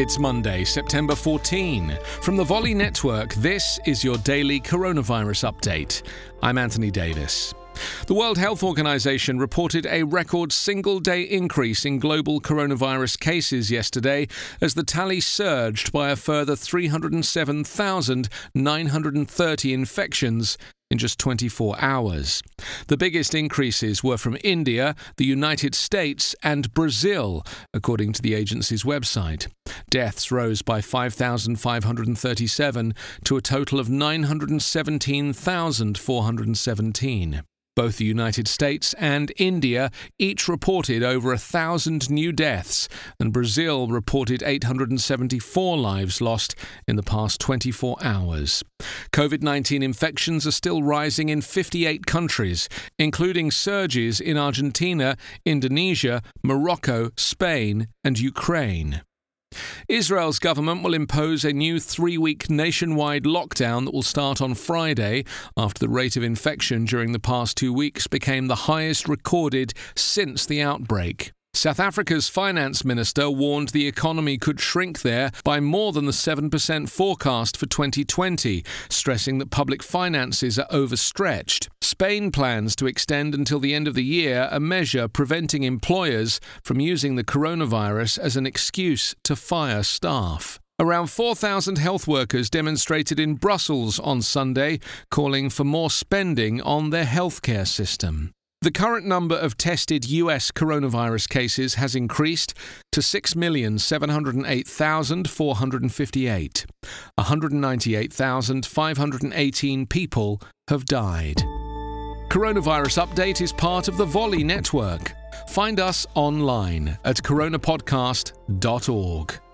It's Monday, September 14. From the Volley Network, this is your daily coronavirus update. I'm Anthony Davis. The World Health Organization reported a record single day increase in global coronavirus cases yesterday as the tally surged by a further 307,930 infections in just 24 hours. The biggest increases were from India, the United States, and Brazil, according to the agency's website. Deaths rose by 5,537 to a total of 917,417. Both the United States and India each reported over a thousand new deaths, and Brazil reported 874 lives lost in the past 24 hours. COVID 19 infections are still rising in 58 countries, including surges in Argentina, Indonesia, Morocco, Spain, and Ukraine. Israel's government will impose a new three week nationwide lockdown that will start on Friday after the rate of infection during the past two weeks became the highest recorded since the outbreak. South Africa's finance minister warned the economy could shrink there by more than the 7% forecast for 2020, stressing that public finances are overstretched. Spain plans to extend until the end of the year a measure preventing employers from using the coronavirus as an excuse to fire staff. Around 4,000 health workers demonstrated in Brussels on Sunday, calling for more spending on their healthcare system. The current number of tested US coronavirus cases has increased to 6,708,458. 198,518 people have died. Coronavirus Update is part of the Volley Network. Find us online at coronapodcast.org.